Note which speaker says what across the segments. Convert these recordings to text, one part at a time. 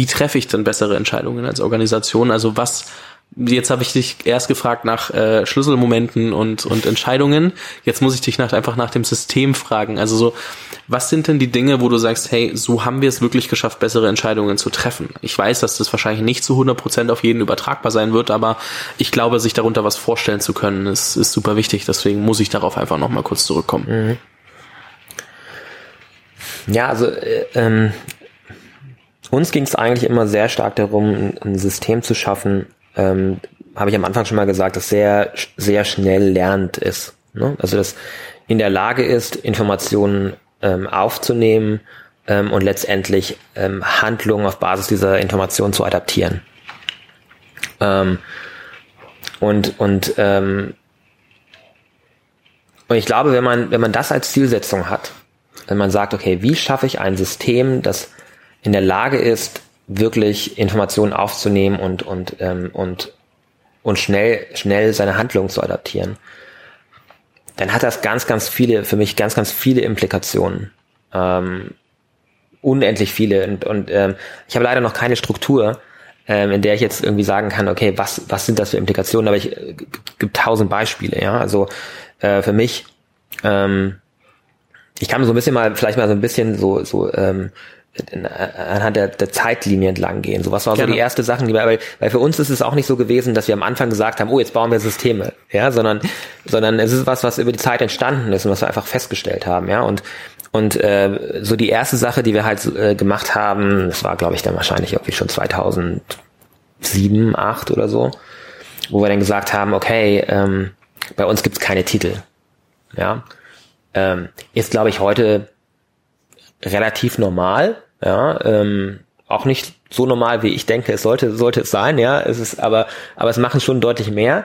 Speaker 1: wie treffe ich denn bessere Entscheidungen als Organisation? Also was Jetzt habe ich dich erst gefragt nach äh, Schlüsselmomenten und, und Entscheidungen. Jetzt muss ich dich nach, einfach nach dem System fragen. Also so, was sind denn die Dinge, wo du sagst, hey, so haben wir es wirklich geschafft, bessere Entscheidungen zu treffen? Ich weiß, dass das wahrscheinlich nicht zu 100 Prozent auf jeden übertragbar sein wird, aber ich glaube, sich darunter was vorstellen zu können, ist, ist super wichtig. Deswegen muss ich darauf einfach nochmal kurz zurückkommen. Mhm.
Speaker 2: Ja, also äh, ähm, uns ging es eigentlich immer sehr stark darum, ein System zu schaffen, ähm, habe ich am Anfang schon mal gesagt, das sehr, sehr schnell lernt ist. Ne? Also das in der Lage ist, Informationen ähm, aufzunehmen ähm, und letztendlich ähm, Handlungen auf Basis dieser Informationen zu adaptieren. Ähm, und und ähm, und ich glaube, wenn man wenn man das als Zielsetzung hat, wenn man sagt, okay, wie schaffe ich ein System, das in der Lage ist, wirklich Informationen aufzunehmen und und ähm, und und schnell schnell seine Handlungen zu adaptieren, dann hat das ganz ganz viele für mich ganz ganz viele Implikationen, ähm, unendlich viele und und ähm, ich habe leider noch keine Struktur, ähm, in der ich jetzt irgendwie sagen kann, okay, was was sind das für Implikationen? Aber ich äh, gibt tausend Beispiele, ja. Also äh, für mich ähm, ich kann so ein bisschen mal, vielleicht mal so ein bisschen so, so ähm, anhand der, der Zeitlinie entlang gehen. So was war so die erste Sachen, die wir, weil, weil für uns ist es auch nicht so gewesen, dass wir am Anfang gesagt haben, oh, jetzt bauen wir Systeme, ja, sondern, sondern es ist was, was über die Zeit entstanden ist und was wir einfach festgestellt haben, ja, und und äh, so die erste Sache, die wir halt äh, gemacht haben, das war, glaube ich, dann wahrscheinlich irgendwie schon 2007, 8 oder so, wo wir dann gesagt haben, okay, ähm, bei uns gibt's keine Titel, ja, ähm, ist, glaube ich, heute relativ normal, ja, ähm, auch nicht so normal, wie ich denke, es sollte, sollte es sein, ja, es ist, aber, aber es machen schon deutlich mehr.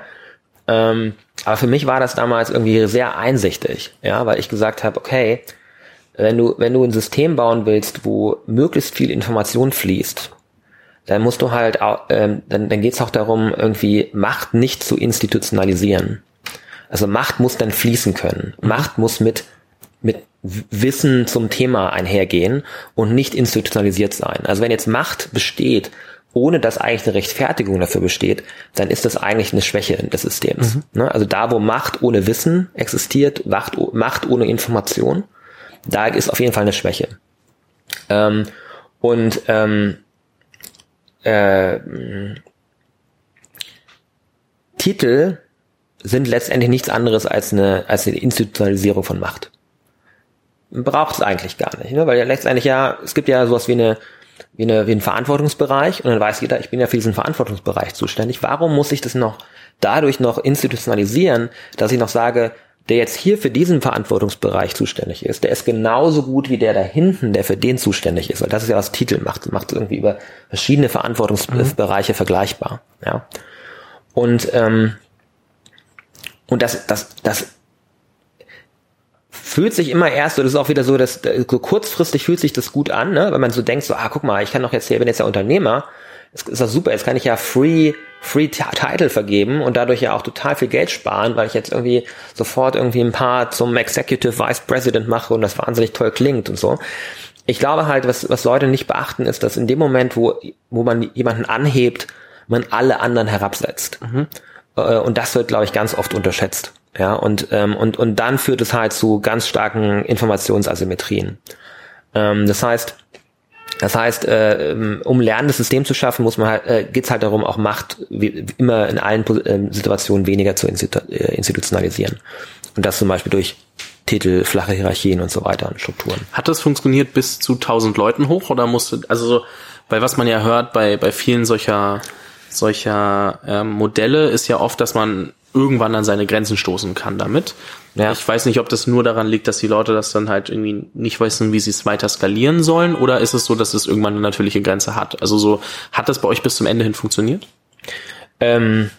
Speaker 2: Ähm, aber für mich war das damals irgendwie sehr einsichtig, ja, weil ich gesagt habe, okay, wenn du, wenn du ein System bauen willst, wo möglichst viel Information fließt, dann musst du halt, ähm, dann, dann geht es auch darum, irgendwie Macht nicht zu institutionalisieren. Also Macht muss dann fließen können. Macht muss mit, mit Wissen zum Thema einhergehen und nicht institutionalisiert sein. Also wenn jetzt Macht besteht, ohne dass eigentlich eine Rechtfertigung dafür besteht, dann ist das eigentlich eine Schwäche des Systems. Mhm. Ne? Also da, wo Macht ohne Wissen existiert, Macht, Macht ohne Information, da ist auf jeden Fall eine Schwäche. Ähm, und ähm, äh, Titel sind letztendlich nichts anderes als eine, als eine Institutionalisierung von Macht. Braucht es eigentlich gar nicht, ne? weil ja letztendlich ja, es gibt ja sowas wie eine, wie eine, wie einen Verantwortungsbereich und dann weiß jeder, ich bin ja für diesen Verantwortungsbereich zuständig. Warum muss ich das noch dadurch noch institutionalisieren, dass ich noch sage, der jetzt hier für diesen Verantwortungsbereich zuständig ist, der ist genauso gut wie der da hinten, der für den zuständig ist. Weil das ist ja was Titel macht, macht irgendwie über verschiedene Verantwortungsbereiche mhm. vergleichbar. Ja. Und ähm, und das, das, das fühlt sich immer erst, so das ist auch wieder so, dass so kurzfristig fühlt sich das gut an, ne? wenn man so denkt, so, ah, guck mal, ich kann doch jetzt hier, bin jetzt ja Unternehmer, das ist doch super, jetzt kann ich ja free, free Title vergeben und dadurch ja auch total viel Geld sparen, weil ich jetzt irgendwie sofort irgendwie ein paar zum Executive Vice President mache und das wahnsinnig toll klingt und so. Ich glaube halt, was, was Leute nicht beachten, ist, dass in dem Moment, wo, wo man jemanden anhebt, man alle anderen herabsetzt. Mhm. Äh, und das wird, glaube ich, ganz oft unterschätzt. Ja, und, ähm, und, und dann führt es halt zu ganz starken Informationsasymmetrien. Ähm, das heißt, das heißt, äh, um lernendes System zu schaffen, muss man halt, äh, geht es halt darum, auch Macht wie, immer in allen äh, Situationen weniger zu institu äh, institutionalisieren. Und das zum Beispiel durch Titel, flache Hierarchien und so weiter und Strukturen.
Speaker 1: Hat das funktioniert bis zu 1000 Leuten hoch oder musste, also so, bei was man ja hört bei, bei vielen solcher solcher ähm, Modelle ist ja oft, dass man irgendwann an seine Grenzen stoßen kann damit. Ja. Ich weiß nicht, ob das nur daran liegt, dass die Leute das dann halt irgendwie nicht wissen, wie sie es weiter skalieren sollen, oder ist es so, dass es irgendwann eine natürliche Grenze hat? Also so, hat das bei euch bis zum Ende hin funktioniert?
Speaker 2: Ähm,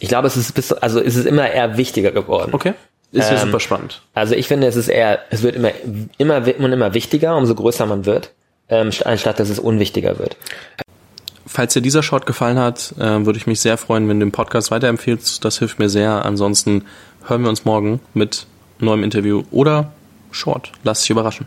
Speaker 2: ich glaube, es ist bis, also es ist immer eher wichtiger geworden.
Speaker 1: Okay. Ist ja ähm, super spannend.
Speaker 2: Also ich finde, es ist eher, es wird immer, immer, immer wichtiger, umso größer man wird, ähm, anstatt dass es unwichtiger wird.
Speaker 1: Falls dir dieser Short gefallen hat, äh, würde ich mich sehr freuen, wenn du den Podcast weiterempfehlst. Das hilft mir sehr. Ansonsten hören wir uns morgen mit neuem Interview oder Short. Lass dich überraschen.